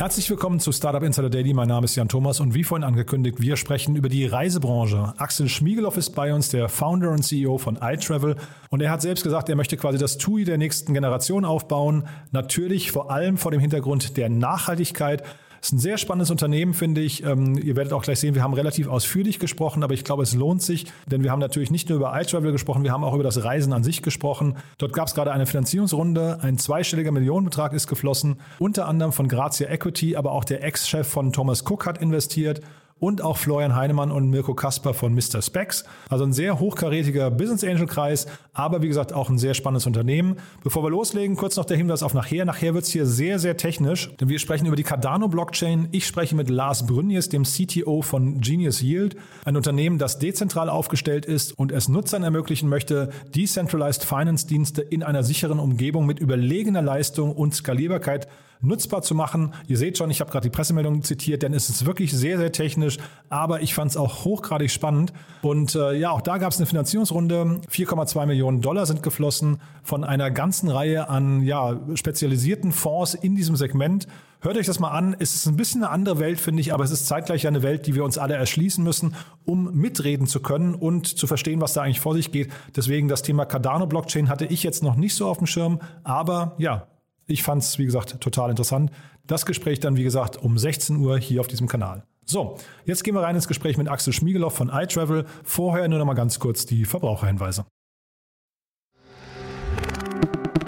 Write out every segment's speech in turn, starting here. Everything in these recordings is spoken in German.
Herzlich willkommen zu Startup Insider Daily. Mein Name ist Jan Thomas und wie vorhin angekündigt, wir sprechen über die Reisebranche. Axel Schmiegeloff ist bei uns, der Founder und CEO von iTravel. Und er hat selbst gesagt, er möchte quasi das TUI der nächsten Generation aufbauen. Natürlich vor allem vor dem Hintergrund der Nachhaltigkeit. Es ist ein sehr spannendes Unternehmen, finde ich. Ähm, ihr werdet auch gleich sehen, wir haben relativ ausführlich gesprochen, aber ich glaube, es lohnt sich, denn wir haben natürlich nicht nur über iTravel gesprochen, wir haben auch über das Reisen an sich gesprochen. Dort gab es gerade eine Finanzierungsrunde, ein zweistelliger Millionenbetrag ist geflossen, unter anderem von Grazia Equity, aber auch der Ex-Chef von Thomas Cook hat investiert und auch Florian Heinemann und Mirko Kasper von Mr. Specs. Also ein sehr hochkarätiger Business Angel Kreis, aber wie gesagt auch ein sehr spannendes Unternehmen. Bevor wir loslegen, kurz noch der Hinweis auf nachher. Nachher wird es hier sehr, sehr technisch, denn wir sprechen über die Cardano Blockchain. Ich spreche mit Lars Brünjes, dem CTO von Genius Yield, ein Unternehmen, das dezentral aufgestellt ist und es Nutzern ermöglichen möchte, Decentralized Finance Dienste in einer sicheren Umgebung mit überlegener Leistung und Skalierbarkeit nutzbar zu machen. Ihr seht schon, ich habe gerade die Pressemeldung zitiert, denn es ist wirklich sehr, sehr technisch, aber ich fand es auch hochgradig spannend. Und äh, ja, auch da gab es eine Finanzierungsrunde. 4,2 Millionen Dollar sind geflossen von einer ganzen Reihe an ja, spezialisierten Fonds in diesem Segment. Hört euch das mal an. Es ist ein bisschen eine andere Welt, finde ich, aber es ist zeitgleich eine Welt, die wir uns alle erschließen müssen, um mitreden zu können und zu verstehen, was da eigentlich vor sich geht. Deswegen das Thema Cardano Blockchain hatte ich jetzt noch nicht so auf dem Schirm, aber ja, ich fand es, wie gesagt, total interessant. Das Gespräch dann, wie gesagt, um 16 Uhr hier auf diesem Kanal. So, jetzt gehen wir rein ins Gespräch mit Axel Schmiegeloff von iTravel. Vorher nur noch mal ganz kurz die Verbraucherhinweise.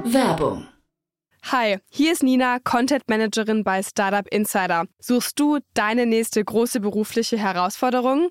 Werbung. Hi, hier ist Nina, Content Managerin bei Startup Insider. Suchst du deine nächste große berufliche Herausforderung?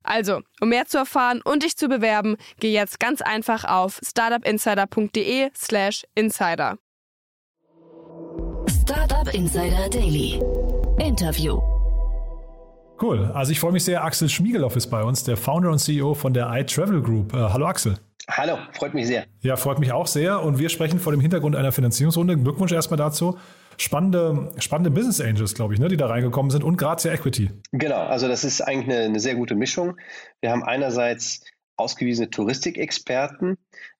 Also, um mehr zu erfahren und dich zu bewerben, geh jetzt ganz einfach auf startupinsider.de/slash insider. Startup Insider Daily. Interview. Cool. Also ich freue mich sehr. Axel Schmiegeloff ist bei uns, der Founder und CEO von der iTravel Group. Äh, hallo Axel. Hallo, freut mich sehr. Ja, freut mich auch sehr. Und wir sprechen vor dem Hintergrund einer Finanzierungsrunde. Glückwunsch erstmal dazu spannende, spannende Business Angels, glaube ich, ne, die da reingekommen sind und Grazia Equity. Genau, also das ist eigentlich eine, eine sehr gute Mischung. Wir haben einerseits ausgewiesene Touristikexperten,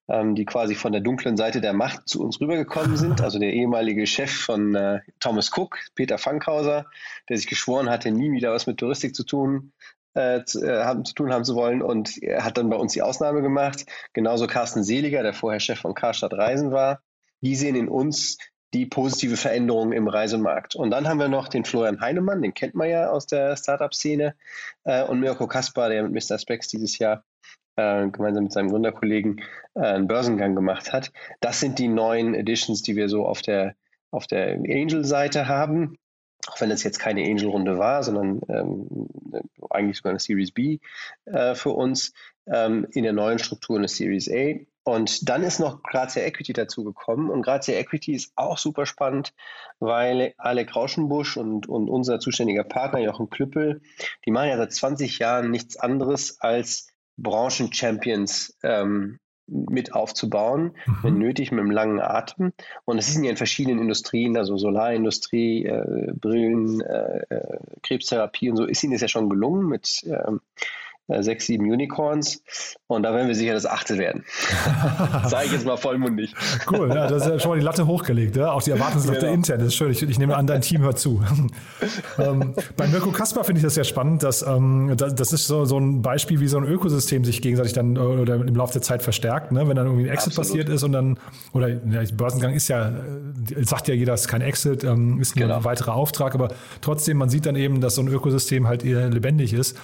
ähm, die quasi von der dunklen Seite der Macht zu uns rübergekommen sind. Also der ehemalige Chef von äh, Thomas Cook, Peter Fankhauser, der sich geschworen hatte, nie wieder was mit Touristik zu tun, äh, zu, äh, haben, zu tun haben zu wollen und hat dann bei uns die Ausnahme gemacht. Genauso Carsten Seliger, der vorher Chef von Karstadt Reisen war. Die sehen in uns die positive Veränderung im Reisemarkt. Und dann haben wir noch den Florian Heinemann, den kennt man ja aus der Startup-Szene, äh, und Mirko Kaspar, der mit Mr. Specs dieses Jahr äh, gemeinsam mit seinem Gründerkollegen äh, einen Börsengang gemacht hat. Das sind die neuen Editions, die wir so auf der, auf der Angel-Seite haben. Auch wenn es jetzt keine Angel-Runde war, sondern ähm, eigentlich sogar eine Series B äh, für uns, ähm, in der neuen Struktur eine Series A. Und dann ist noch Grazia Equity dazugekommen. Und Grazia Equity ist auch super spannend, weil Alec Rauschenbusch und, und unser zuständiger Partner Jochen Klüppel, die machen ja seit 20 Jahren nichts anderes als Branchen-Champions ähm, mit aufzubauen, mhm. wenn nötig, mit einem langen Atem. Und es sind ja in verschiedenen Industrien, also Solarindustrie, äh, Brillen, äh, äh Krebstherapie und so, ist ihnen das ja schon gelungen mit äh, sechs, sieben Unicorns. Und da werden wir sicher das achte werden. Sage ich jetzt mal vollmundig. Cool, ja, das ist ja schon mal die Latte hochgelegt. Ja? Auch die Erwartungslatte genau. intern, das ist schön. Ich, ich, nehme an, dein Team hört zu. ähm, bei Mirko Kasper finde ich das sehr spannend. Dass, ähm, das, das, ist so, so ein Beispiel, wie so ein Ökosystem sich gegenseitig dann oder im Laufe der Zeit verstärkt. Ne? Wenn dann irgendwie ein Exit Absolut. passiert ist und dann, oder ja, Börsengang ist ja, äh, sagt ja jeder, es ist kein Exit, ähm, ist nur genau. ein weiterer Auftrag, aber trotzdem, man sieht dann eben, dass so ein Ökosystem halt eher lebendig ist.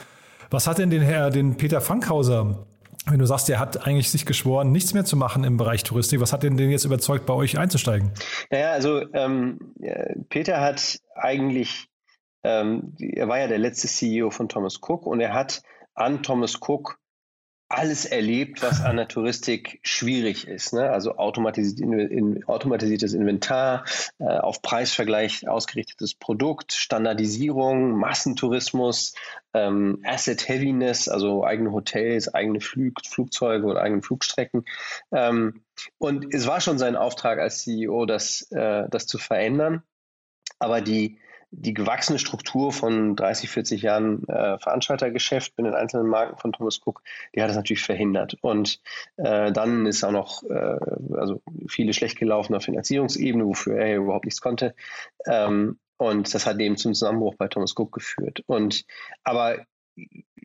Was hat denn den Herr, den Peter Fankhauser wenn du sagst, der hat eigentlich sich geschworen, nichts mehr zu machen im Bereich Touristik, was hat denn den jetzt überzeugt, bei euch einzusteigen? Naja, also ähm, Peter hat eigentlich, ähm, er war ja der letzte CEO von Thomas Cook und er hat an Thomas Cook alles erlebt, was an der Touristik schwierig ist. Ne? Also automatisiert, in, automatisiertes Inventar, äh, auf Preisvergleich ausgerichtetes Produkt, Standardisierung, Massentourismus, ähm, Asset Heaviness, also eigene Hotels, eigene Flug, Flugzeuge oder eigene Flugstrecken. Ähm, und es war schon sein Auftrag als CEO, das, äh, das zu verändern. Aber die, die gewachsene Struktur von 30, 40 Jahren äh, Veranstaltergeschäft mit den einzelnen Marken von Thomas Cook, die hat es natürlich verhindert. Und äh, dann ist auch noch äh, also viele schlecht gelaufen auf Finanzierungsebene, wofür er überhaupt nichts konnte. Ähm, und das hat eben zum Zusammenbruch bei Thomas Cook geführt. Und aber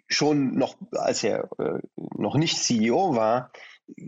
schon noch, als er äh, noch nicht CEO war,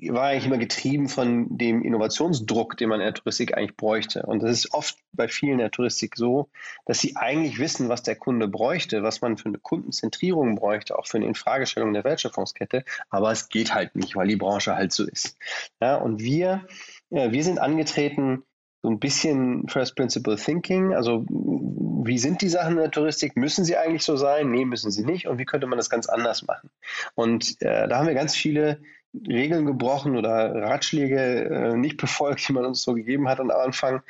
war eigentlich immer getrieben von dem Innovationsdruck, den man in der Touristik eigentlich bräuchte. Und das ist oft bei vielen in der Touristik so, dass sie eigentlich wissen, was der Kunde bräuchte, was man für eine Kundenzentrierung bräuchte, auch für eine Infragestellung der Wertschöpfungskette. Aber es geht halt nicht, weil die Branche halt so ist. Ja, und wir, ja, wir sind angetreten, so ein bisschen First Principle Thinking. Also wie sind die Sachen in der Touristik? Müssen sie eigentlich so sein? Nee, müssen sie nicht. Und wie könnte man das ganz anders machen? Und äh, da haben wir ganz viele Regeln gebrochen oder Ratschläge äh, nicht befolgt, die man uns so gegeben hat am Anfang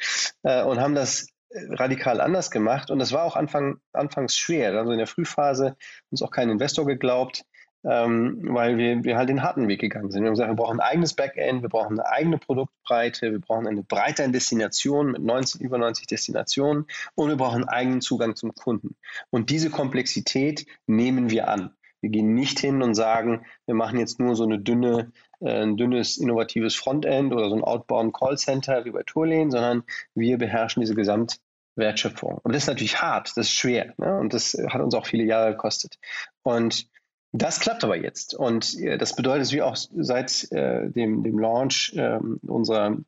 äh, und haben das radikal anders gemacht. Und das war auch Anfang, anfangs schwer. Also in der Frühphase uns auch kein Investor geglaubt, ähm, weil wir, wir halt den harten Weg gegangen sind. Wir haben gesagt, wir brauchen ein eigenes Backend, wir brauchen eine eigene Produktbreite, wir brauchen eine Breite an Destinationen mit 90, über 90 Destinationen und wir brauchen einen eigenen Zugang zum Kunden. Und diese Komplexität nehmen wir an. Wir gehen nicht hin und sagen, wir machen jetzt nur so eine dünne, äh, ein dünnes innovatives Frontend oder so ein outbound Callcenter wie bei Tourlane, sondern wir beherrschen diese Gesamtwertschöpfung. Und das ist natürlich hart, das ist schwer ne? und das hat uns auch viele Jahre gekostet. Und das klappt aber jetzt. Und äh, das bedeutet, dass wir auch seit äh, dem, dem Launch äh, unserer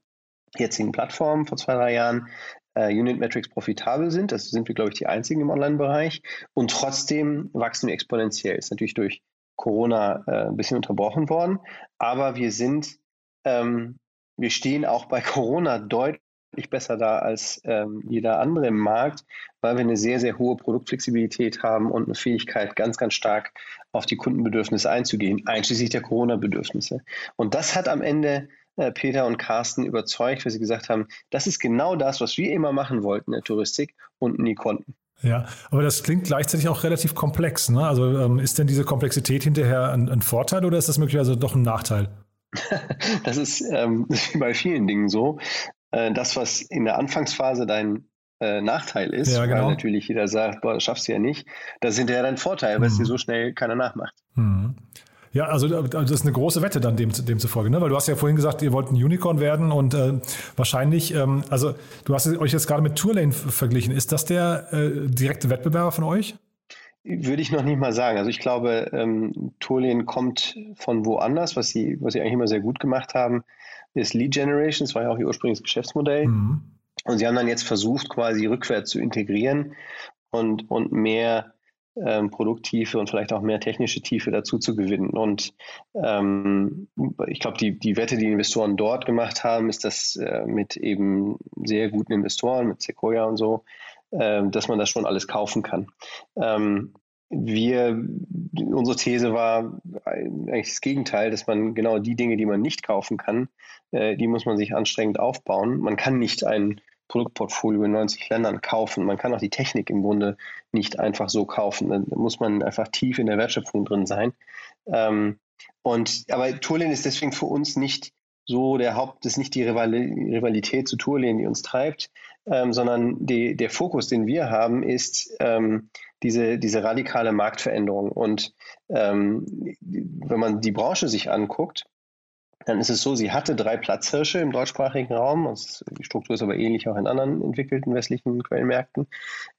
jetzigen Plattform vor zwei, drei Jahren äh, Unit Metrics profitabel sind. Das sind wir, glaube ich, die einzigen im Online-Bereich. Und trotzdem wachsen wir exponentiell. Ist natürlich durch Corona äh, ein bisschen unterbrochen worden. Aber wir sind, ähm, wir stehen auch bei Corona deutlich besser da als ähm, jeder andere im Markt, weil wir eine sehr, sehr hohe Produktflexibilität haben und eine Fähigkeit, ganz, ganz stark auf die Kundenbedürfnisse einzugehen, einschließlich der Corona-Bedürfnisse. Und das hat am Ende Peter und Carsten überzeugt, weil sie gesagt haben, das ist genau das, was wir immer machen wollten in der Touristik und nie konnten. Ja, aber das klingt gleichzeitig auch relativ komplex. Ne? Also ähm, ist denn diese Komplexität hinterher ein, ein, Vorteil oder ist das möglicherweise doch ein Nachteil? das ist ähm, bei vielen Dingen so. Äh, das, was in der Anfangsphase dein äh, Nachteil ist, ja, genau. weil natürlich jeder sagt, boah, das schaffst du ja nicht, das ist hinterher dein Vorteil, weil mhm. es dir so schnell keiner nachmacht. Mhm. Ja, also, also das ist eine große Wette dann dem, demzufolge, ne? weil du hast ja vorhin gesagt, ihr wollt ein Unicorn werden und äh, wahrscheinlich, ähm, also du hast euch jetzt gerade mit Tourlane verglichen. Ist das der äh, direkte Wettbewerber von euch? Würde ich noch nicht mal sagen. Also ich glaube, ähm, Tourlane kommt von woanders, was sie, was sie eigentlich immer sehr gut gemacht haben, ist Lead Generation. Das war ja auch ihr ursprüngliches Geschäftsmodell. Mhm. Und sie haben dann jetzt versucht, quasi rückwärts zu integrieren und, und mehr ähm, Produkttiefe und vielleicht auch mehr technische Tiefe dazu zu gewinnen. Und ähm, ich glaube, die, die Wette, die Investoren dort gemacht haben, ist, dass äh, mit eben sehr guten Investoren, mit Sequoia und so, äh, dass man das schon alles kaufen kann. Ähm, wir, unsere These war eigentlich das Gegenteil, dass man genau die Dinge, die man nicht kaufen kann, äh, die muss man sich anstrengend aufbauen. Man kann nicht ein Produktportfolio in 90 Ländern kaufen. Man kann auch die Technik im Grunde nicht einfach so kaufen. Dann muss man einfach tief in der Wertschöpfung drin sein. Ähm, und, aber Tourlane ist deswegen für uns nicht so der Haupt, das ist nicht die Rivalität zu Tourlane, die uns treibt, ähm, sondern die, der Fokus, den wir haben, ist ähm, diese, diese radikale Marktveränderung. Und ähm, wenn man die Branche sich anguckt, dann ist es so, sie hatte drei Platzhirsche im deutschsprachigen Raum. Die Struktur ist aber ähnlich auch in anderen entwickelten westlichen Quellenmärkten.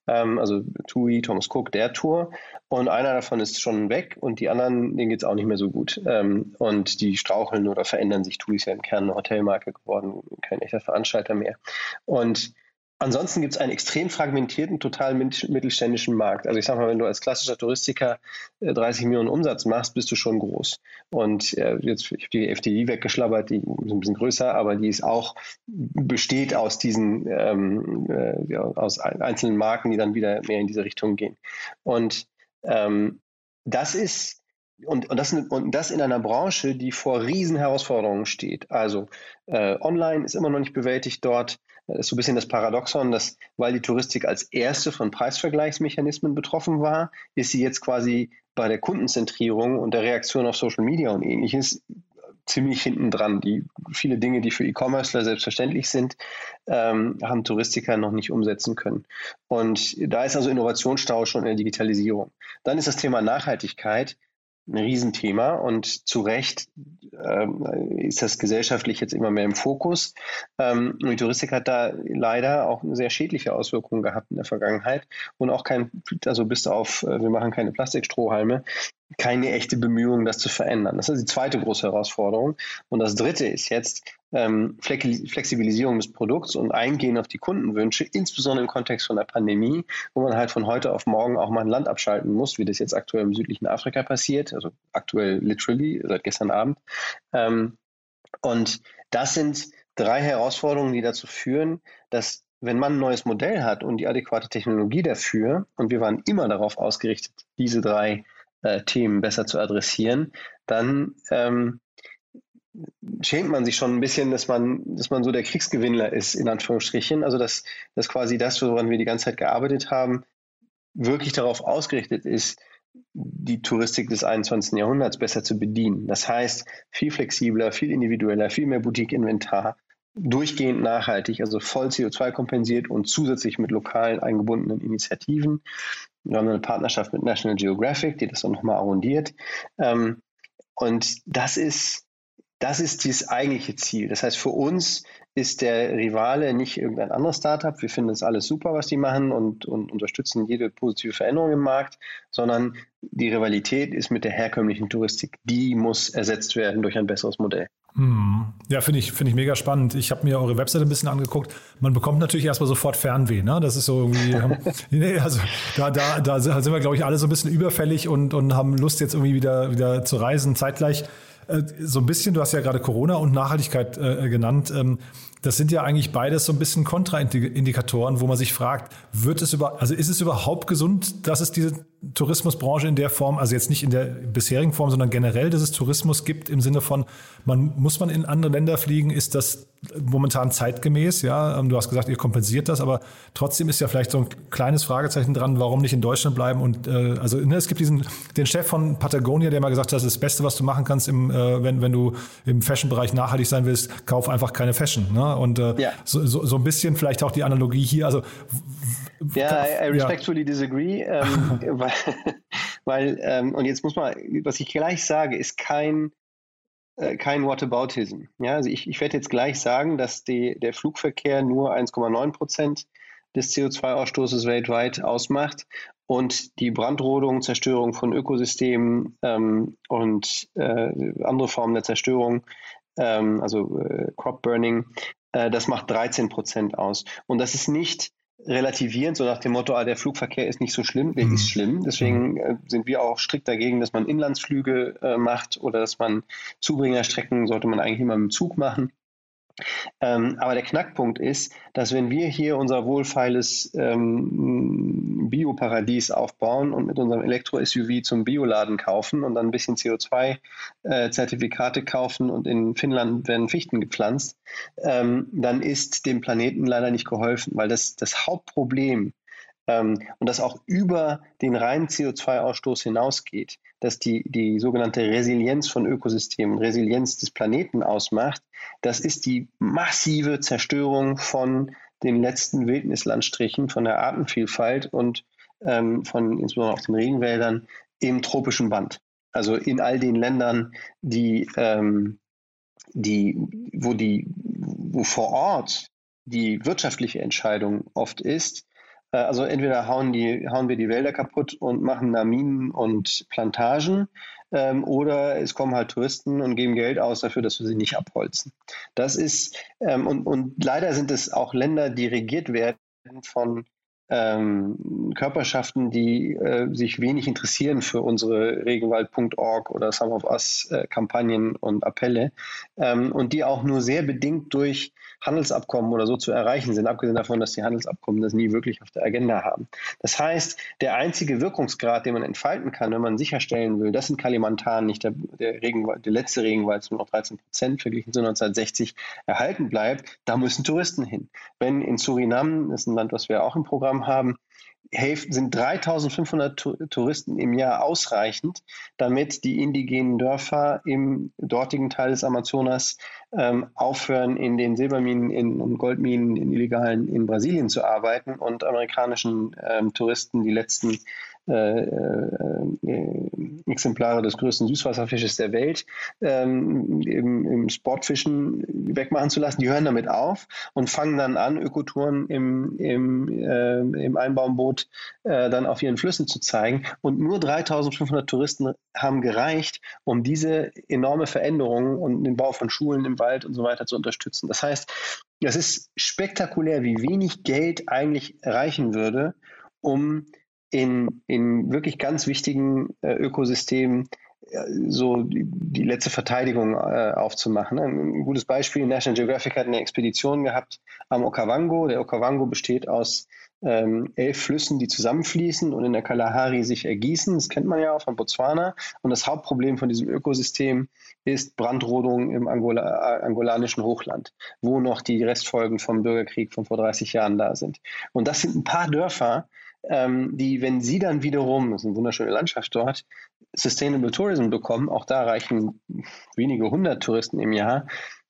Ähm, also TUI, Thomas Cook, der Tour. Und einer davon ist schon weg und die anderen, denen geht es auch nicht mehr so gut. Ähm, und die straucheln oder verändern sich. TUI ist ja im Kern eine Hotelmarke geworden, kein echter Veranstalter mehr. Und Ansonsten gibt es einen extrem fragmentierten, total mittelständischen Markt. Also ich sage mal, wenn du als klassischer Touristiker 30 äh, Millionen Umsatz machst, bist du schon groß. Und äh, jetzt ich die FDI weggeschlabbert, die ist ein bisschen größer, aber die ist auch besteht aus diesen ähm, äh, aus einzelnen Marken, die dann wieder mehr in diese Richtung gehen. Und ähm, das ist und, und, das, und das in einer Branche, die vor riesen Herausforderungen steht. Also äh, online ist immer noch nicht bewältigt dort. Das ist so ein bisschen das Paradoxon, dass weil die Touristik als erste von Preisvergleichsmechanismen betroffen war, ist sie jetzt quasi bei der Kundenzentrierung und der Reaktion auf Social Media und ähnliches ziemlich hinten dran. Die viele Dinge, die für E-Commercer selbstverständlich sind, ähm, haben Touristiker noch nicht umsetzen können. Und da ist also Innovationsstau schon in der Digitalisierung. Dann ist das Thema Nachhaltigkeit ein Riesenthema und zu Recht ähm, ist das gesellschaftlich jetzt immer mehr im Fokus. Ähm, die Touristik hat da leider auch eine sehr schädliche Auswirkung gehabt in der Vergangenheit und auch kein, also bis auf, äh, wir machen keine Plastikstrohhalme, keine echte Bemühung, das zu verändern. Das ist die zweite große Herausforderung. Und das dritte ist jetzt ähm, Flexibilisierung des Produkts und Eingehen auf die Kundenwünsche, insbesondere im Kontext von der Pandemie, wo man halt von heute auf morgen auch mal ein Land abschalten muss, wie das jetzt aktuell im südlichen Afrika passiert, also aktuell literally seit gestern Abend. Ähm, und das sind drei Herausforderungen, die dazu führen, dass wenn man ein neues Modell hat und die adäquate Technologie dafür, und wir waren immer darauf ausgerichtet, diese drei äh, Themen besser zu adressieren, dann ähm, schämt man sich schon ein bisschen, dass man, dass man so der Kriegsgewinnler ist, in Anführungsstrichen. Also dass, dass quasi das, woran wir die ganze Zeit gearbeitet haben, wirklich darauf ausgerichtet ist, die Touristik des 21. Jahrhunderts besser zu bedienen. Das heißt, viel flexibler, viel individueller, viel mehr Boutique-Inventar, durchgehend nachhaltig, also voll CO2 kompensiert und zusätzlich mit lokalen eingebundenen Initiativen. Wir haben eine Partnerschaft mit National Geographic, die das dann nochmal arrondiert. Ähm, und das ist, das ist das eigentliche Ziel. Das heißt, für uns ist der Rivale nicht irgendein anderes Startup. Wir finden das alles super, was die machen und, und unterstützen jede positive Veränderung im Markt, sondern die Rivalität ist mit der herkömmlichen Touristik. Die muss ersetzt werden durch ein besseres Modell. Hm. Ja, finde ich, finde ich mega spannend. Ich habe mir eure Webseite ein bisschen angeguckt. Man bekommt natürlich erstmal sofort Fernweh, ne? Das ist so irgendwie, nee, also da, da, da sind wir, glaube ich, alle so ein bisschen überfällig und, und haben Lust, jetzt irgendwie wieder, wieder zu reisen. Zeitgleich so ein bisschen, du hast ja gerade Corona und Nachhaltigkeit äh, genannt. Ähm, das sind ja eigentlich beides so ein bisschen Kontraindikatoren, wo man sich fragt, wird es über, also ist es überhaupt gesund, dass es diese Tourismusbranche in der Form, also jetzt nicht in der bisherigen Form, sondern generell, dass es Tourismus gibt im Sinne von, man muss man in andere Länder fliegen, ist das momentan zeitgemäß, ja. Ähm, du hast gesagt, ihr kompensiert das, aber trotzdem ist ja vielleicht so ein kleines Fragezeichen dran, warum nicht in Deutschland bleiben und äh, also ne, es gibt diesen den Chef von Patagonia, der mal gesagt hat, das ist das Beste, was du machen kannst, im, äh, wenn wenn du im Fashion-Bereich nachhaltig sein willst, kauf einfach keine Fashion. Ne? Und äh, ja. so, so, so ein bisschen vielleicht auch die Analogie hier. Also ja, I, I respectfully ja. disagree, ähm, weil, weil ähm, und jetzt muss man, was ich gleich sage, ist kein äh, kein Whataboutism. Ja, also ich, ich werde jetzt gleich sagen, dass die, der Flugverkehr nur 1,9 Prozent des CO2-Ausstoßes weltweit ausmacht und die Brandrodung, Zerstörung von Ökosystemen ähm, und äh, andere Formen der Zerstörung, ähm, also äh, Crop Burning, äh, das macht 13 Prozent aus. Und das ist nicht relativierend, so nach dem Motto, ah, der Flugverkehr ist nicht so schlimm, der mhm. ist schlimm. Deswegen mhm. äh, sind wir auch strikt dagegen, dass man Inlandsflüge äh, macht oder dass man Zubringerstrecken sollte man eigentlich immer mit dem Zug machen. Ähm, aber der Knackpunkt ist, dass wenn wir hier unser wohlfeiles ähm, Bioparadies aufbauen und mit unserem Elektro-SUV zum Bioladen kaufen und dann ein bisschen CO2-Zertifikate äh, kaufen und in Finnland werden Fichten gepflanzt, ähm, dann ist dem Planeten leider nicht geholfen, weil das, das Hauptproblem ähm, und das auch über den reinen CO2-Ausstoß hinausgeht, dass die, die sogenannte Resilienz von Ökosystemen, Resilienz des Planeten ausmacht, das ist die massive Zerstörung von den letzten Wildnislandstrichen, von der Artenvielfalt und ähm, von insbesondere auch den Regenwäldern im tropischen Band. Also in all den Ländern, die, ähm, die, wo die, wo vor Ort die wirtschaftliche Entscheidung oft ist, also entweder hauen, die, hauen wir die Wälder kaputt und machen da Minen und Plantagen ähm, oder es kommen halt Touristen und geben Geld aus dafür, dass wir sie nicht abholzen. Das ist, ähm, und, und leider sind es auch Länder, die regiert werden von ähm, Körperschaften, die äh, sich wenig interessieren für unsere Regenwald.org oder Some of Us äh, Kampagnen und Appelle ähm, und die auch nur sehr bedingt durch Handelsabkommen oder so zu erreichen sind, abgesehen davon, dass die Handelsabkommen das nie wirklich auf der Agenda haben. Das heißt, der einzige Wirkungsgrad, den man entfalten kann, wenn man sicherstellen will, dass in Kalimantan nicht der, der, Regenwald, der letzte Regenwald nur noch 13 Prozent verglichen zu 1960 erhalten bleibt, da müssen Touristen hin. Wenn in Surinam, das ist ein Land, was wir auch im Programm haben, sind 3500 Touristen im Jahr ausreichend, damit die indigenen Dörfer im dortigen Teil des Amazonas ähm, aufhören, in den Silberminen in, und Goldminen in illegalen in Brasilien zu arbeiten und amerikanischen ähm, Touristen die letzten äh, äh, Exemplare des größten Süßwasserfisches der Welt ähm, im, im, Sportfischen wegmachen zu lassen. Die hören damit auf und fangen dann an, Ökotouren im, im, äh, im Einbaumboot äh, dann auf ihren Flüssen zu zeigen. Und nur 3500 Touristen haben gereicht, um diese enorme Veränderung und den Bau von Schulen im Wald und so weiter zu unterstützen. Das heißt, es ist spektakulär, wie wenig Geld eigentlich reichen würde, um in, in wirklich ganz wichtigen äh, Ökosystemen äh, so die, die, letzte Verteidigung äh, aufzumachen. Ein gutes Beispiel, National Geographic hat eine Expedition gehabt am Okavango. Der Okavango besteht aus ähm, elf Flüssen, die zusammenfließen und in der Kalahari sich ergießen. Das kennt man ja auch von Botswana. Und das Hauptproblem von diesem Ökosystem ist Brandrodung im Angola, äh, angolanischen Hochland, wo noch die Restfolgen vom Bürgerkrieg von vor 30 Jahren da sind. Und das sind ein paar Dörfer, ähm, die, wenn sie dann wiederum, das ist eine wunderschöne Landschaft dort, Sustainable Tourism bekommen, auch da reichen wenige hundert Touristen im Jahr,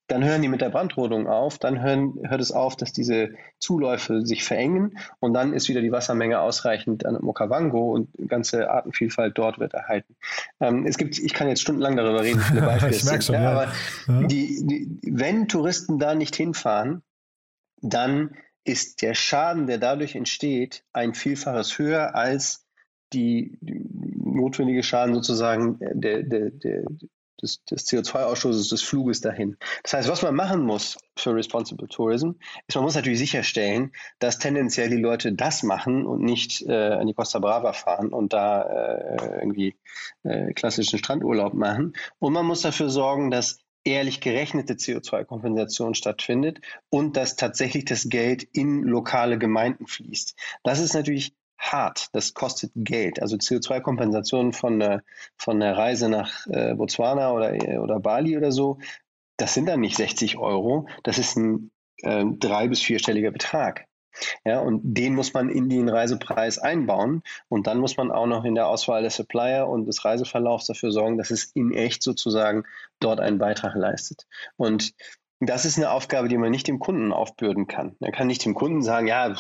dann hören die mit der Brandrodung auf, dann hören, hört es auf, dass diese Zuläufe sich verengen und dann ist wieder die Wassermenge ausreichend an Okavango und ganze Artenvielfalt dort wird erhalten. Ähm, es gibt, ich kann jetzt stundenlang darüber reden, viele Beispiele. ich merke schon, ja, aber ja. Die, die, wenn Touristen da nicht hinfahren, dann ist der Schaden, der dadurch entsteht, ein Vielfaches höher als die, notwendige Schaden sozusagen der, der, der, des, des CO2-Ausstoßes des Fluges dahin. Das heißt, was man machen muss für Responsible Tourism, ist, man muss natürlich sicherstellen, dass tendenziell die Leute das machen und nicht äh, an die Costa Brava fahren und da äh, irgendwie äh, klassischen Strandurlaub machen. Und man muss dafür sorgen, dass ehrlich gerechnete CO2-Kompensation stattfindet und dass tatsächlich das Geld in lokale Gemeinden fließt. Das ist natürlich hart, das kostet Geld. Also CO2-Kompensation von der, von der Reise nach äh, Botswana oder, oder Bali oder so, das sind dann nicht 60 Euro, das ist ein äh, drei- bis vierstelliger Betrag. Ja, und den muss man in den Reisepreis einbauen. Und dann muss man auch noch in der Auswahl der Supplier und des Reiseverlaufs dafür sorgen, dass es in echt sozusagen dort einen Beitrag leistet. Und das ist eine Aufgabe, die man nicht dem Kunden aufbürden kann. Man kann nicht dem Kunden sagen, ja,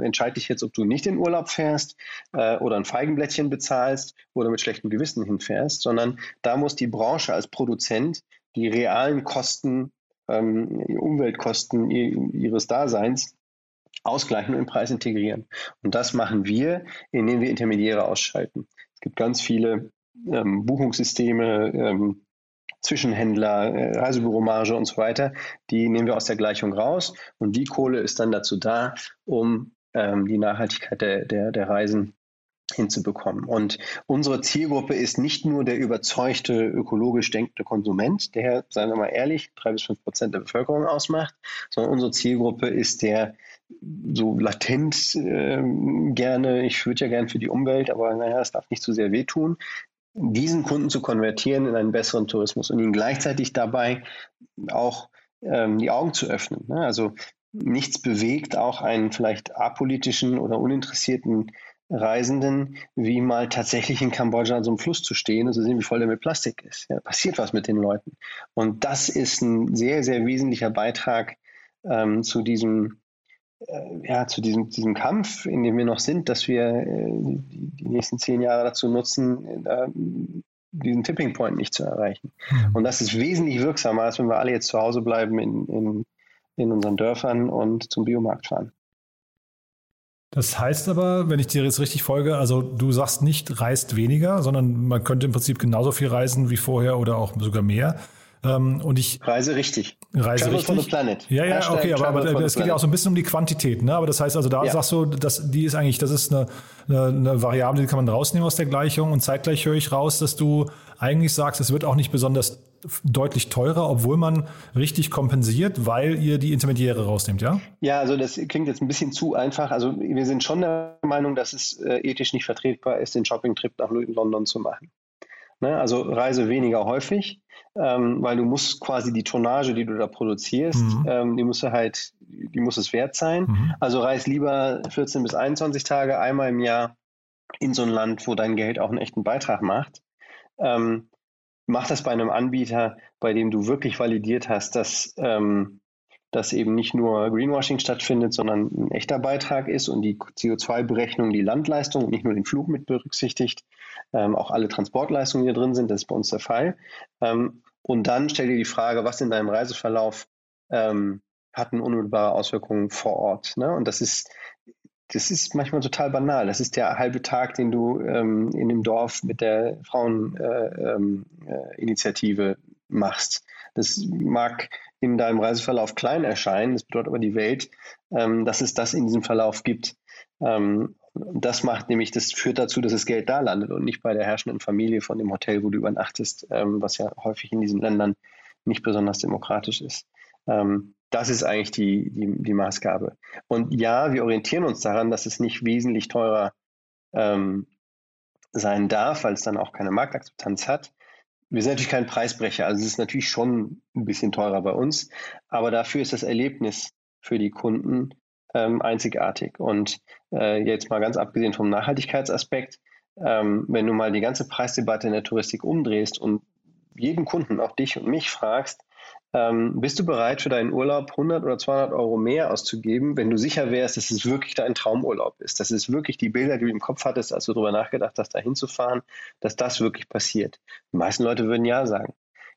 entscheide dich jetzt, ob du nicht in Urlaub fährst äh, oder ein Feigenblättchen bezahlst oder mit schlechtem Gewissen hinfährst, sondern da muss die Branche als Produzent die realen Kosten, ähm, Umweltkosten ihres Daseins ausgleichen und im Preis integrieren. Und das machen wir, indem wir Intermediäre ausschalten. Es gibt ganz viele ähm, Buchungssysteme, ähm, Zwischenhändler, äh, Reisebüromarge und so weiter, die nehmen wir aus der Gleichung raus und die Kohle ist dann dazu da, um ähm, die Nachhaltigkeit der, der, der Reisen hinzubekommen. Und unsere Zielgruppe ist nicht nur der überzeugte ökologisch denkende Konsument, der, seien wir mal ehrlich, drei bis fünf Prozent der Bevölkerung ausmacht, sondern unsere Zielgruppe ist der so latent äh, gerne, ich würde ja gern für die Umwelt, aber naja, es darf nicht zu sehr wehtun, diesen Kunden zu konvertieren in einen besseren Tourismus und ihnen gleichzeitig dabei auch ähm, die Augen zu öffnen. Ne? Also nichts bewegt auch einen vielleicht apolitischen oder uninteressierten Reisenden, wie mal tatsächlich in Kambodscha an so einem Fluss zu stehen und zu sehen, wie voll der mit Plastik ist. Ja, passiert was mit den Leuten. Und das ist ein sehr, sehr wesentlicher Beitrag ähm, zu diesem ja, zu diesem, diesem Kampf, in dem wir noch sind, dass wir äh, die, die nächsten zehn Jahre dazu nutzen, äh, diesen Tipping Point nicht zu erreichen. Mhm. Und das ist wesentlich wirksamer, als wenn wir alle jetzt zu Hause bleiben in, in, in unseren Dörfern und zum Biomarkt fahren. Das heißt aber, wenn ich dir jetzt richtig folge, also du sagst nicht, reist weniger, sondern man könnte im Prinzip genauso viel reisen wie vorher oder auch sogar mehr. Ähm, und ich reise richtig. Reise Travel richtig. for the planet. Ja, ja, Hashtag okay, aber, aber es geht ja auch so ein bisschen um die Quantität, ne? Aber das heißt also, da Ja. sagst du, dass die ist eigentlich, das ist eine, eine, eine Variable, die kann man rausnehmen aus der Gleichung. Und zeitgleich höre ich raus, dass du eigentlich sagst, es wird auch nicht besonders deutlich teurer, obwohl man richtig kompensiert, weil ihr die Intermediäre rausnehmt, ja? Ja, also das klingt jetzt ein bisschen zu einfach. Also wir sind schon der Meinung, dass es äh, ethisch nicht vertretbar ist, den Shopping-Trip nach London zu machen. Ne? Also reise weniger häufig, ähm, weil du musst quasi die Tonnage, die du da produzierst, Mhm. ähm, die musst du halt, die muss es wert sein. Mhm. Also reis lieber 14 bis 21 Tage einmal im Jahr in so ein Land, wo dein Geld auch einen echten Beitrag macht. Ähm, mach das bei einem Anbieter, bei dem du wirklich validiert hast, dass, ähm, dass eben nicht nur Greenwashing stattfindet, sondern ein echter Beitrag ist und die CO2-Berechnung die Landleistung und nicht nur den Flug mit berücksichtigt, ähm, auch alle Transportleistungen, die drin sind, das ist bei uns der Fall. Ähm, und dann stell dir die Frage, was in deinem Reiseverlauf ähm, hat eine unmittelbare Auswirkung vor Ort. Ne? Und das ist, das ist manchmal total banal. Das ist der halbe Tag, den du ähm, in dem Dorf mit der Fraueninitiative äh, ähm, äh, machst. Das mag in deinem Reiseverlauf klein erscheinen, das bedeutet aber die Welt, ähm, dass es das in diesem Verlauf gibt. Ähm, das macht nämlich, das führt dazu, dass das Geld da landet und nicht bei der herrschenden Familie von dem Hotel, wo du übernachtest, ähm, was ja häufig in diesen Ländern nicht besonders demokratisch ist. Ähm, das ist eigentlich die, die, die Maßgabe. Und ja, wir orientieren uns daran, dass es nicht wesentlich teurer ähm, sein darf, weil es dann auch keine Marktakzeptanz hat. Wir sind natürlich kein Preisbrecher, also es ist natürlich schon ein bisschen teurer bei uns, aber dafür ist das Erlebnis für die Kunden ähm, einzigartig. Und äh, jetzt mal ganz abgesehen vom Nachhaltigkeitsaspekt, ähm, wenn du mal die ganze Preisdebatte in der Touristik umdrehst und jeden Kunden, auch dich und mich fragst, ähm, bist du bereit für deinen Urlaub 100 oder 200 Euro mehr auszugeben, wenn du sicher wärst, dass es wirklich dein Traumurlaub ist, dass es wirklich die Bilder, die du im Kopf hattest, als du darüber nachgedacht hast, da hinzufahren, dass das wirklich passiert? Die meisten Leute würden ja sagen.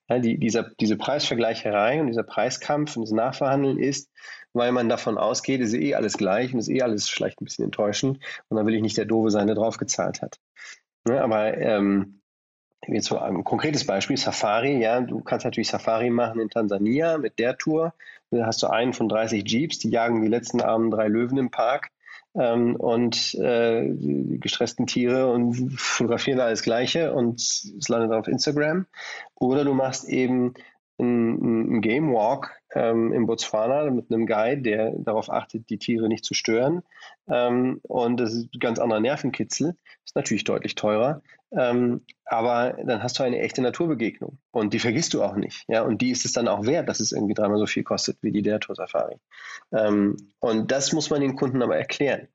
Ja, die, dieser, diese Preisvergleicherei und dieser Preiskampf und das Nachverhandeln ist, weil man davon ausgeht, ist eh alles gleich und ist eh alles vielleicht ein bisschen enttäuschend und dann will ich nicht der Doofe sein, der draufgezahlt hat. Ja, aber ähm, Jetzt so ein konkretes Beispiel, Safari, ja, du kannst natürlich Safari machen in Tansania mit der Tour. Da hast du einen von 30 Jeeps, die jagen die letzten armen drei Löwen im Park ähm, und äh, die gestressten Tiere und fotografieren alles Gleiche und es landet auf Instagram. Oder du machst eben einen Game Walk ähm, in Botswana mit einem Guide, der darauf achtet, die Tiere nicht zu stören. Ähm, und das ist ein ganz anderer Nervenkitzel. Ist natürlich deutlich teurer. Ähm, aber dann hast du eine echte Naturbegegnung und die vergisst du auch nicht. Ja? Und die ist es dann auch wert, dass es irgendwie dreimal so viel kostet wie die der Tour Safari. Ähm, und das muss man den Kunden aber erklären,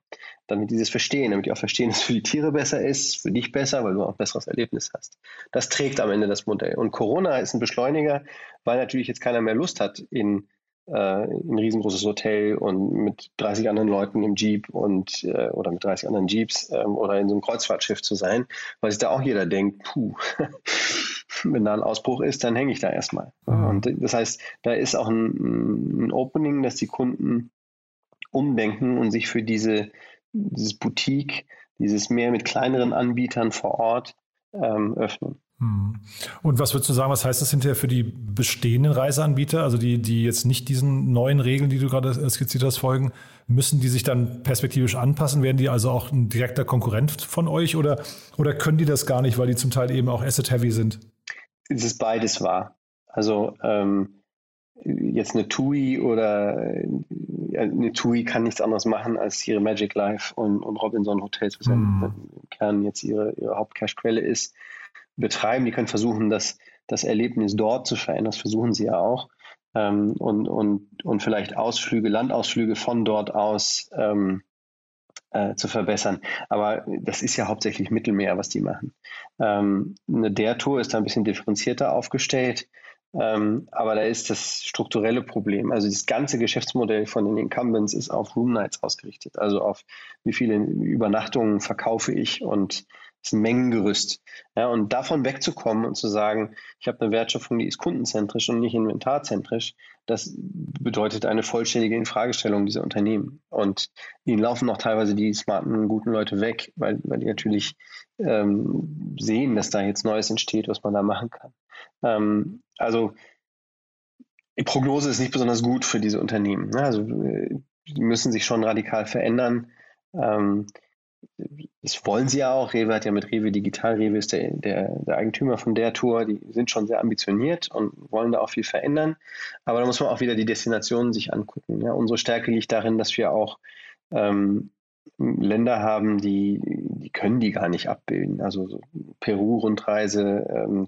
damit die das verstehen, damit die auch verstehen, dass es für die Tiere besser ist, für dich besser, weil du auch ein besseres Erlebnis hast. Das trägt am Ende das Modell. Und Corona ist ein Beschleuniger, weil natürlich jetzt keiner mehr Lust hat, in ein riesengroßes Hotel und mit 30 anderen Leuten im Jeep und äh, oder mit 30 anderen Jeeps ähm, oder in so einem Kreuzfahrtschiff zu sein, weil sich da auch jeder denkt, puh, wenn da ein Ausbruch ist, dann hänge ich da erstmal. Mhm. Und das heißt, da ist auch ein, ein, Opening, dass die Kunden umdenken und sich für diese, dieses Boutique, dieses mehr mit kleineren Anbietern vor Ort ähm, öffnen. Und was würdest du sagen, was heißt das hinterher für die bestehenden Reiseanbieter, also die, die jetzt nicht diesen neuen Regeln, die du gerade skizziert hast, folgen, müssen die sich dann perspektivisch anpassen? Werden die also auch ein direkter Konkurrent von euch oder, oder können die das gar nicht, weil die zum Teil eben auch asset-heavy sind? Es ist beides wahr. Also ähm, jetzt eine TUI oder eine TUI kann nichts anderes machen, als ihre Magic Life und, und Robinson Hotels, was mm. im Kern jetzt ihre, ihre Hauptcashquelle ist, betreiben. Die können versuchen, das, das Erlebnis dort zu verändern. Das versuchen sie ja auch. Ähm, und, und, und vielleicht Ausflüge, Landausflüge von dort aus ähm, äh, zu verbessern. Aber das ist ja hauptsächlich Mittelmeer, was die machen. Ähm, eine der Tour ist da ein bisschen differenzierter aufgestellt. Ähm, aber da ist das strukturelle Problem. Also das ganze Geschäftsmodell von den Incumbents ist auf Room Nights ausgerichtet. Also auf wie viele Übernachtungen verkaufe ich und ist ein Mengengerüst. Ja, und davon wegzukommen und zu sagen, ich habe eine Wertschöpfung, die ist kundenzentrisch und nicht inventarzentrisch, das bedeutet eine vollständige Infragestellung dieser Unternehmen. Und ihnen laufen auch teilweise die smarten, guten Leute weg, weil, weil die natürlich ähm, sehen, dass da jetzt Neues entsteht, was man da machen kann. Ähm, also Prognose ist nicht besonders gut für diese Unternehmen. Ne? Also die müssen sich schon radikal verändern. Ähm, das wollen sie ja auch. Rewe hat ja mit Rewe Digital, Rewe ist der, der, der, Eigentümer von der Tour, die sind schon sehr ambitioniert und wollen da auch viel verändern. Aber da muss man auch wieder die Destinationen sich angucken. Ja? Unsere Stärke liegt darin, dass wir auch ähm, Länder haben, die, die können die gar nicht abbilden. Also so Peru-Rundreise, ähm,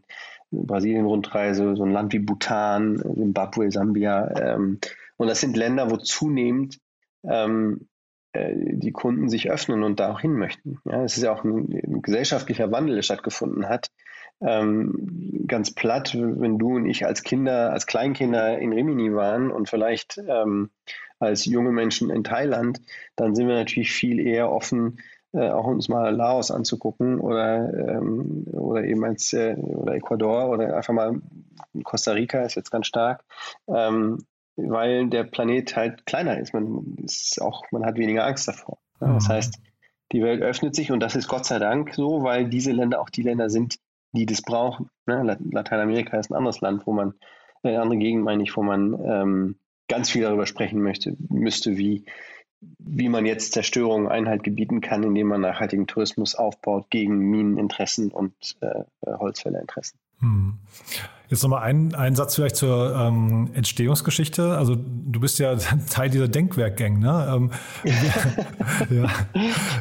Brasilien-Rundreise, so ein Land wie Bhutan, Zimbabwe, Sambia. Ähm, und das sind Länder, wo zunehmend ähm, äh, die Kunden sich öffnen und da auch hin möchten. Ja, es ist ja auch ein, ein gesellschaftlicher Wandel, der stattgefunden hat. Ähm, ganz platt, wenn du und ich als Kinder, als Kleinkinder in Rimini waren und vielleicht ähm, als junge Menschen in Thailand, dann sind wir natürlich viel eher offen, äh, auch uns mal Laos anzugucken oder, ähm, oder eben als äh, oder Ecuador oder einfach mal Costa Rica ist jetzt ganz stark. Ähm, weil der Planet halt kleiner ist. Man ist auch, man hat weniger Angst davor. Mhm. Das heißt, die Welt öffnet sich und das ist Gott sei Dank so, weil diese Länder auch die Länder sind, die das brauchen. Ne? Lateinamerika ist ein anderes Land, wo man, eine andere Gegend meine ich, wo man ähm, ganz viel darüber sprechen möchte, müsste, wie, wie man jetzt Zerstörung Einhalt gebieten kann, indem man nachhaltigen Tourismus aufbaut gegen Mineninteressen und äh, Holzfällerinteressen. Hm. Jetzt nochmal ein, ein Satz vielleicht zur ähm, Entstehungsgeschichte. Also du bist ja Teil dieser Denkwerkgang, ne? Ähm, wie, ja,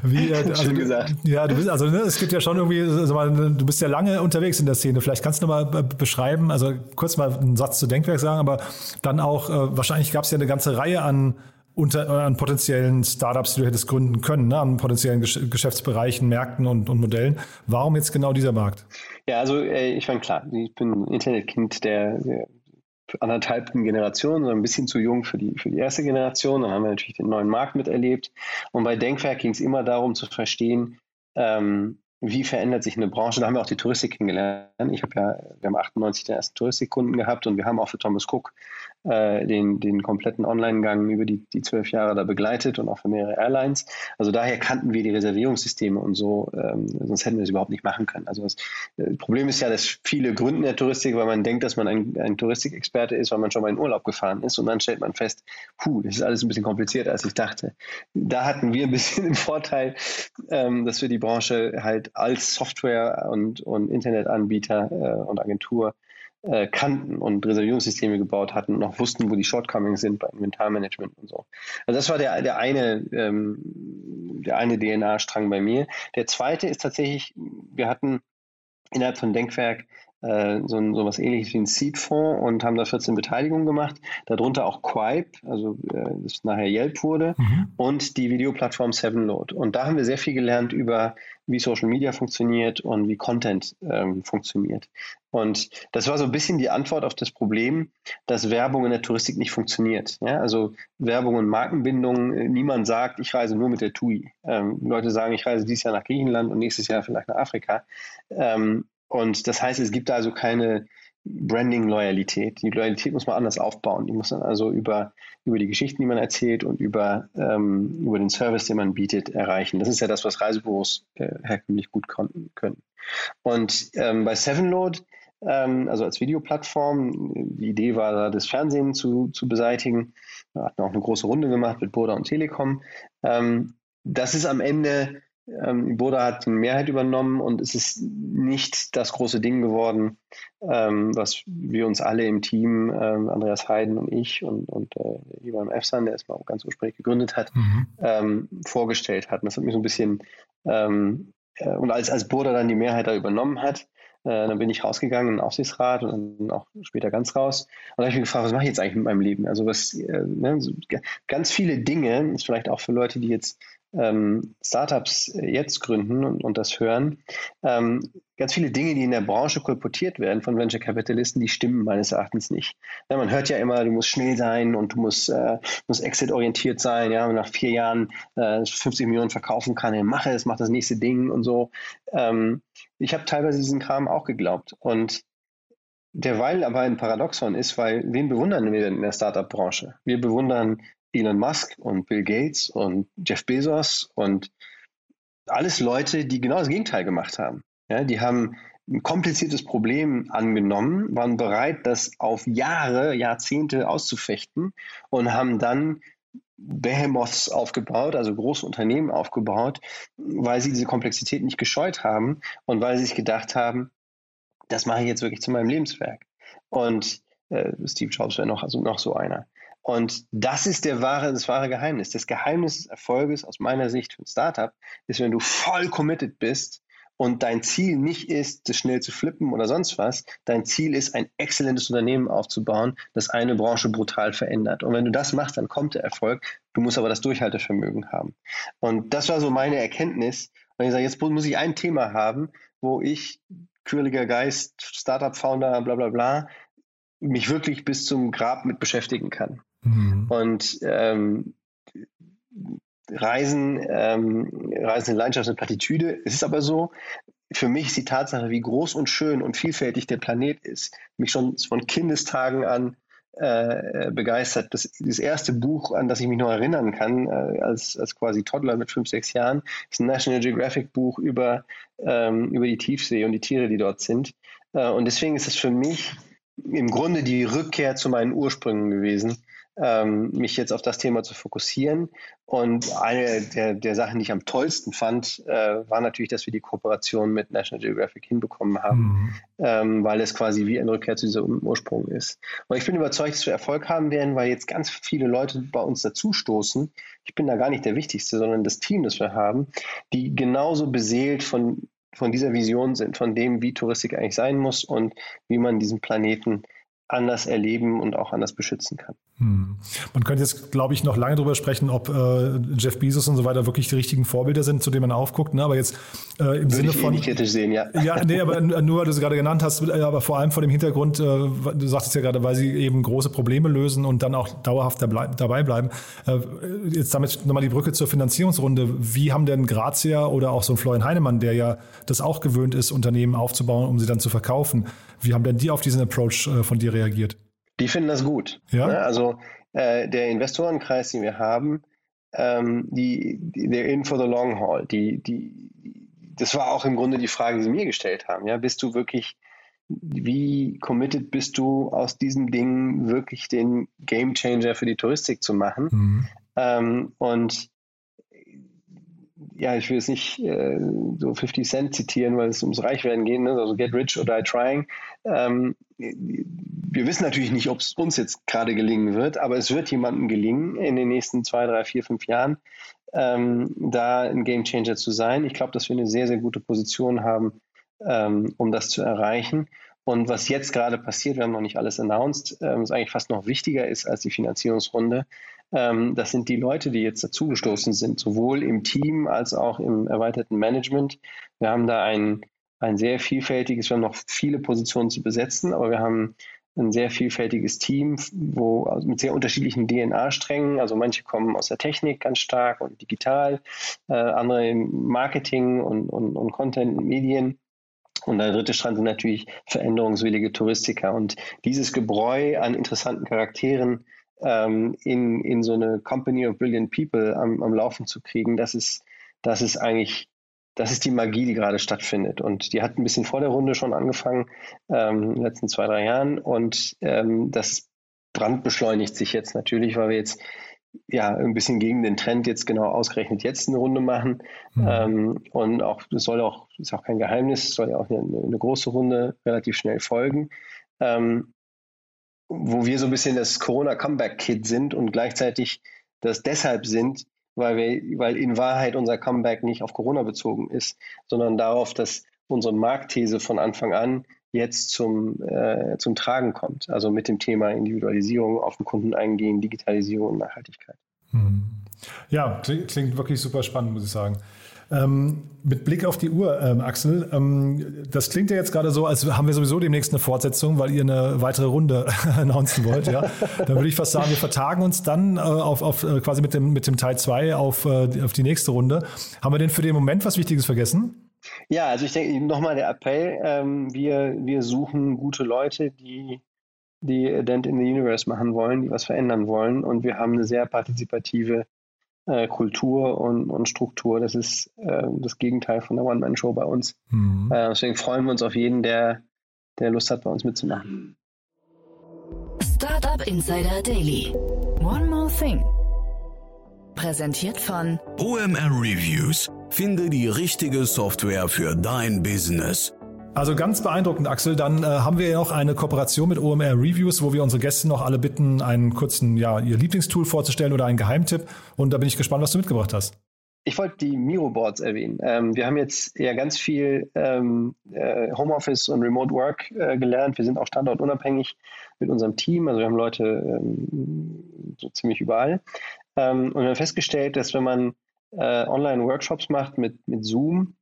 wie, äh, also, Schön gesagt. Ja, du bist, also ne, es gibt ja schon irgendwie, also, du bist ja lange unterwegs in der Szene. Vielleicht kannst du mal beschreiben, also kurz mal einen Satz zu Denkwerk sagen, aber dann auch, äh, wahrscheinlich gab es ja eine ganze Reihe an unter, äh, an potenziellen Startups, die du hättest gründen können, ne? an potenziellen Gesch Geschäftsbereichen, Märkten und, und Modellen. Warum jetzt genau dieser Markt? Ja, also äh, ich meine, klar, ich bin Internetkind der, der anderthalbten Generation, so ein bisschen zu jung für die, für die erste Generation. Dann haben wir natürlich den neuen Markt miterlebt. Und bei Denkwerk ging es immer darum zu verstehen, ähm, wie verändert sich eine Branche? Da haben wir auch die Touristik kennengelernt. Ich habe ja, wir haben 98 der ersten Touristikkunden gehabt und wir haben auch für Thomas Cook äh, den, den kompletten Online-Gang über die, die zwölf Jahre da begleitet und auch für mehrere Airlines. Also daher kannten wir die Reservierungssysteme und so, ähm, sonst hätten wir es überhaupt nicht machen können. Also das äh, Problem ist ja, dass viele gründen der Touristik, weil man denkt, dass man ein, ein Touristikexperte ist, weil man schon mal in Urlaub gefahren ist und dann stellt man fest, puh, das ist alles ein bisschen komplizierter, als ich dachte. Da hatten wir ein bisschen den Vorteil, ähm, dass wir die Branche halt als Software und, und Internetanbieter äh, und Agentur äh, kannten und Reservierungssysteme gebaut hatten und auch wussten, wo die Shortcomings sind bei Inventarmanagement und so. Also das war der, der eine, ähm, der eine DNA-Strang bei mir. Der zweite ist tatsächlich, wir hatten innerhalb von Denkwerk äh, so, so was ähnliches wie ein Seed-Fonds und haben da 14 Beteiligungen gemacht. Darunter auch Quipe, also äh, das nachher Yelp wurde, mhm. und die Videoplattform Sevenload. Und da haben wir sehr viel gelernt über, wie Social Media funktioniert und wie Content ähm, funktioniert. Und das war so ein bisschen die Antwort auf das Problem, dass Werbung in der Touristik nicht funktioniert. Ja? Also Werbung und Markenbindung, äh, niemand sagt, ich reise nur mit der TUI. Ähm, Leute sagen, ich reise dieses Jahr nach Griechenland und nächstes Jahr vielleicht nach Afrika. Ähm, und das heißt, es gibt da also keine Branding-Loyalität. Die Loyalität muss man anders aufbauen. Die muss man also über, über die Geschichten, die man erzählt und über, ähm, über den Service, den man bietet, erreichen. Das ist ja das, was Reisebüros äh, herkömmlich gut konnten, können. Und ähm, bei Sevenload, ähm, also als Videoplattform, die Idee war da, das Fernsehen zu, zu beseitigen. Wir hatten auch eine große Runde gemacht mit Boda und Telekom. Ähm, das ist am Ende ähm, Boda hat eine Mehrheit übernommen und es ist nicht das große Ding geworden, ähm, was wir uns alle im Team, ähm, Andreas Heiden und ich und, und äh, Ivan Efsan, der es mal ganz ursprünglich gegründet hat, mhm. ähm, vorgestellt hatten. Das hat mich so ein bisschen, ähm, äh, und als, als Boda dann die Mehrheit da übernommen hat, äh, dann bin ich rausgegangen in den Aufsichtsrat und dann auch später ganz raus. Und dann habe ich mich gefragt, was mache ich jetzt eigentlich mit meinem Leben? Also was, äh, ne, so, ganz viele Dinge, ist vielleicht auch für Leute, die jetzt ähm, Startups jetzt gründen und, und das hören, ähm, ganz viele Dinge, die in der Branche kolportiert werden von Venture Capitalisten, die stimmen meines Erachtens nicht. Ja, man hört ja immer, du musst schnell sein und du musst, äh, musst exit-orientiert sein. Ja, und nach vier Jahren äh, 50 Millionen verkaufen kann, ja, mache es, mach das nächste Ding und so. Ähm, ich habe teilweise diesen Kram auch geglaubt und derweil aber ein Paradoxon ist, weil wen bewundern wir denn in der Startup-Branche? Wir bewundern Elon Musk und Bill Gates und Jeff Bezos und alles Leute, die genau das Gegenteil gemacht haben. Ja, die haben ein kompliziertes Problem angenommen, waren bereit, das auf Jahre, Jahrzehnte auszufechten und haben dann Behemoths aufgebaut, also große Unternehmen aufgebaut, weil sie diese Komplexität nicht gescheut haben und weil sie sich gedacht haben, das mache ich jetzt wirklich zu meinem Lebenswerk. Und äh, Steve Jobs wäre noch, also noch so einer. Und das ist der wahre, das wahre Geheimnis. Das Geheimnis des Erfolges aus meiner Sicht für ein Startup ist, wenn du voll committed bist und dein Ziel nicht ist, das schnell zu flippen oder sonst was. Dein Ziel ist, ein exzellentes Unternehmen aufzubauen, das eine Branche brutal verändert. Und wenn du das machst, dann kommt der Erfolg. Du musst aber das Durchhaltevermögen haben. Und das war so meine Erkenntnis. Und ich sage, jetzt muss ich ein Thema haben, wo ich, quirliger Geist, Startup-Founder, bla bla bla, mich wirklich bis zum Grab mit beschäftigen kann. Mhm. Und ähm, Reisen, ähm, Reisen in Leidenschaft und Plattitüde. Es ist aber so, für mich ist die Tatsache, wie groß und schön und vielfältig der Planet ist, mich schon von Kindestagen an äh, begeistert. Das, das erste Buch, an das ich mich noch erinnern kann, äh, als, als quasi Toddler mit fünf, sechs Jahren, ist ein National Geographic Buch über, ähm, über die Tiefsee und die Tiere, die dort sind. Äh, und deswegen ist es für mich im Grunde die Rückkehr zu meinen Ursprüngen gewesen ähm, mich jetzt auf das Thema zu fokussieren. Und eine der, der Sachen, die ich am tollsten fand, äh, war natürlich, dass wir die Kooperation mit National Geographic hinbekommen haben, mhm. ähm, weil es quasi wie eine Rückkehr zu diesem Ursprung ist. Und ich bin überzeugt, dass wir Erfolg haben werden, weil jetzt ganz viele Leute bei uns dazustoßen. Ich bin da gar nicht der Wichtigste, sondern das Team, das wir haben, die genauso beseelt von von dieser Vision sind, von dem, wie Touristik eigentlich sein muss und wie man diesen Planeten anders erleben und auch anders beschützen kann. Hm. Man könnte jetzt, glaube ich, noch lange darüber sprechen, ob äh, Jeff Bezos und so weiter wirklich die richtigen Vorbilder sind, zu denen man aufguckt. Ne? Aber jetzt äh, im Würde Sinne ich von. Eh kritisch sehen, ja. Ja, nee, aber nur, weil du sie gerade genannt hast, äh, aber vor allem vor dem Hintergrund, äh, du sagtest ja gerade, weil sie eben große Probleme lösen und dann auch dauerhaft dabei bleiben. Äh, jetzt damit nochmal die Brücke zur Finanzierungsrunde. Wie haben denn Grazia oder auch so ein Florian Heinemann, der ja das auch gewöhnt ist, Unternehmen aufzubauen, um sie dann zu verkaufen, wie haben denn die auf diesen Approach äh, von dir reagiert? Die finden das gut. Ja? Ne? Also äh, der Investorenkreis, den wir haben, ähm, die, die, they're in for the long haul. Die, die, das war auch im Grunde die Frage, die sie mir gestellt haben. Ja, bist du wirklich, wie committed bist du aus diesem Ding wirklich den Game Changer für die Touristik zu machen? Mhm. Ähm, und ja, ich will jetzt nicht äh, so 50 Cent zitieren, weil es ums Reichwerden geht, ne? also get rich or die trying. Ähm, wir wissen natürlich nicht, ob es uns jetzt gerade gelingen wird, aber es wird jemandem gelingen, in den nächsten zwei, drei, vier, fünf Jahren ähm, da ein Game Changer zu sein. Ich glaube, dass wir eine sehr, sehr gute Position haben, ähm, um das zu erreichen. Und was jetzt gerade passiert, wir haben noch nicht alles announced, ähm, was eigentlich fast noch wichtiger ist als die Finanzierungsrunde, das sind die Leute, die jetzt dazugestoßen sind, sowohl im Team als auch im erweiterten Management. Wir haben da ein, ein sehr vielfältiges, wir haben noch viele Positionen zu besetzen, aber wir haben ein sehr vielfältiges Team, wo also mit sehr unterschiedlichen DNA-Strängen. Also manche kommen aus der Technik ganz stark und digital, äh, andere im Marketing und, und, und Content und Medien. Und der dritte Strand sind natürlich veränderungswillige Touristiker. Und dieses Gebräu an interessanten Charakteren ähm, in, in so eine Company of Brilliant People am, am Laufen zu kriegen, das ist, das ist eigentlich, das ist die Magie, die gerade stattfindet. Und die hat ein bisschen vor der Runde schon angefangen, ähm, in den letzten zwei, drei Jahren. Und ähm, das brandbeschleunigt sich jetzt natürlich, weil wir jetzt ja ein bisschen gegen den Trend jetzt genau ausgerechnet jetzt eine Runde machen. Mhm. Ähm, und auch, das soll auch, ist auch kein Geheimnis, soll ja auch eine, eine große Runde relativ schnell folgen. Ähm, wo wir so ein bisschen das Corona-Comeback-Kit sind und gleichzeitig das deshalb sind, weil wir, weil in Wahrheit unser Comeback nicht auf Corona bezogen ist, sondern darauf, dass unsere Marktthese von Anfang an jetzt zum, äh, zum Tragen kommt. Also mit dem Thema Individualisierung, auf den Kunden eingehen, Digitalisierung und Nachhaltigkeit. Hm. Ja, klingt wirklich super spannend, muss ich sagen. Ähm, mit Blick auf die Uhr, ähm, Axel, ähm, das klingt ja jetzt gerade so, als haben wir sowieso demnächst eine Fortsetzung, weil ihr eine weitere Runde announcen wollt. Ja? Dann würde ich fast sagen, wir vertagen uns dann äh, auf, auf äh, quasi mit dem, mit dem Teil 2 auf, äh, auf die nächste Runde. Haben wir denn für den Moment was Wichtiges vergessen? Ja, also ich denke, nochmal der Appell, ähm, wir, wir suchen gute Leute, die die Dent in the Universe machen wollen, die was verändern wollen. Und wir haben eine sehr partizipative äh, Kultur und, und, Struktur. Das ist äh, das Gegenteil von der One-Man-Show bei uns. Mhm. Äh, deswegen freuen wir uns auf jeden, der, der Lust hat, bei uns mitzumachen. Startup Insider Daily. One more thing. Präsentiert von OMR Reviews. Finde die richtige Software für dein Business. Also ganz beeindruckend, Axel. Dann äh, haben wir ja noch eine Kooperation mit OMR Reviews, wo wir unsere Gäste noch alle bitten, einen kurzen, ja, ihr Lieblingstool vorzustellen oder einen Geheimtipp. Und da bin ich gespannt, was du mitgebracht hast. Ich wollte die Miro-Boards erwähnen. Ähm, wir haben jetzt ja ganz viel ähm, äh, Homeoffice und Remote Work äh, gelernt. Wir sind auch standortunabhängig mit unserem Team. Also wir haben Leute ähm, so ziemlich überall. Ähm, und wir haben festgestellt, dass wenn man äh, Online-Workshops macht mit, mit Zoom,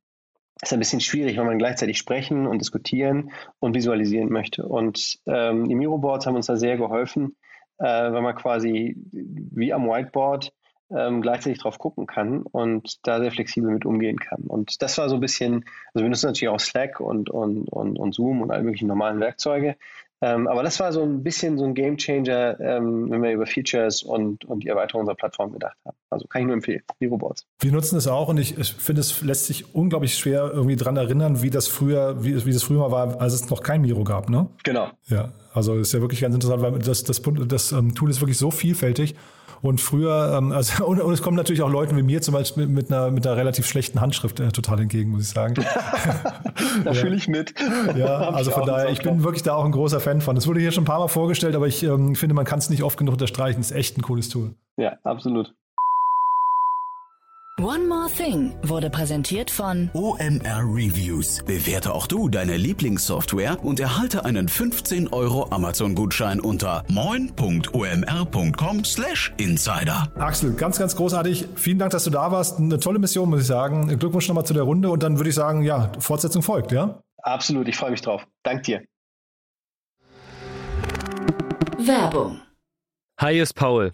ist ein bisschen schwierig, wenn man gleichzeitig sprechen und diskutieren und visualisieren möchte. Und ähm, die Miro-Boards haben uns da sehr geholfen, äh, weil man quasi wie am Whiteboard ähm, gleichzeitig drauf gucken kann und da sehr flexibel mit umgehen kann. Und das war so ein bisschen, also wir nutzen natürlich auch Slack und, und, und, und Zoom und alle möglichen normalen Werkzeuge, ähm, aber das war so ein bisschen so ein Game Changer, ähm, wenn wir über Features und, und die Erweiterung unserer Plattform gedacht haben. Also kann ich nur empfehlen, die Robots. Wir nutzen es auch und ich, ich finde, es lässt sich unglaublich schwer irgendwie dran erinnern, wie das früher, wie, wie das früher mal war, als es noch kein Miro gab, ne? Genau. Ja, also ist ja wirklich ganz interessant, weil das, das, das, das ähm, Tool ist wirklich so vielfältig und früher, ähm, also, und, und, es kommen natürlich auch Leuten wie mir zum Beispiel mit, mit einer, mit einer relativ schlechten Handschrift äh, total entgegen, muss ich sagen. da fühle ich mit. Ja, also von daher, ich bin wirklich da auch ein großer Fan von. Es wurde hier schon ein paar Mal vorgestellt, aber ich ähm, finde, man kann es nicht oft genug unterstreichen. Es ist echt ein cooles Tool. Ja, absolut. One More Thing wurde präsentiert von OMR Reviews. Bewerte auch du deine Lieblingssoftware und erhalte einen 15 Euro Amazon-Gutschein unter moin.omr.com/insider. Axel, ganz, ganz großartig. Vielen Dank, dass du da warst. Eine tolle Mission, muss ich sagen. Glückwunsch nochmal zu der Runde und dann würde ich sagen, ja, Fortsetzung folgt, ja? Absolut, ich freue mich drauf. Dank dir. Werbung. Hi, ist Paul.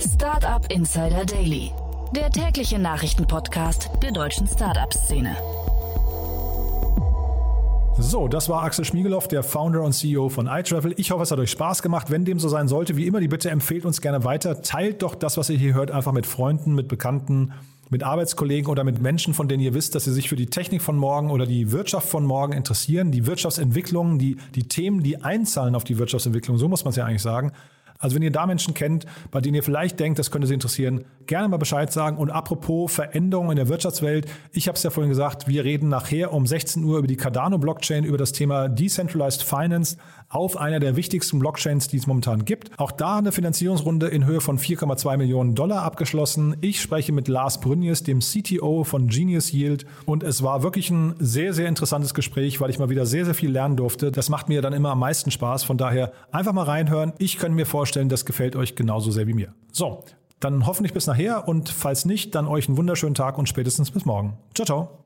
Startup Insider Daily, der tägliche Nachrichtenpodcast der deutschen Startup-Szene. So, das war Axel Schmiegeloff, der Founder und CEO von iTravel. Ich hoffe, es hat euch Spaß gemacht. Wenn dem so sein sollte, wie immer die Bitte, empfehlt uns gerne weiter. Teilt doch das, was ihr hier hört, einfach mit Freunden, mit Bekannten, mit Arbeitskollegen oder mit Menschen, von denen ihr wisst, dass sie sich für die Technik von morgen oder die Wirtschaft von morgen interessieren, die Wirtschaftsentwicklung, die, die Themen, die einzahlen auf die Wirtschaftsentwicklung, so muss man es ja eigentlich sagen. Also wenn ihr da Menschen kennt, bei denen ihr vielleicht denkt, das könnte sie interessieren, gerne mal Bescheid sagen. Und apropos Veränderungen in der Wirtschaftswelt, ich habe es ja vorhin gesagt, wir reden nachher um 16 Uhr über die Cardano-Blockchain, über das Thema Decentralized Finance auf einer der wichtigsten Blockchains, die es momentan gibt. Auch da eine Finanzierungsrunde in Höhe von 4,2 Millionen Dollar abgeschlossen. Ich spreche mit Lars Brünjes, dem CTO von Genius Yield. Und es war wirklich ein sehr, sehr interessantes Gespräch, weil ich mal wieder sehr, sehr viel lernen durfte. Das macht mir dann immer am meisten Spaß. Von daher einfach mal reinhören. Ich kann mir vorstellen, das gefällt euch genauso sehr wie mir. So, dann hoffentlich bis nachher und falls nicht, dann euch einen wunderschönen Tag und spätestens bis morgen. Ciao, ciao.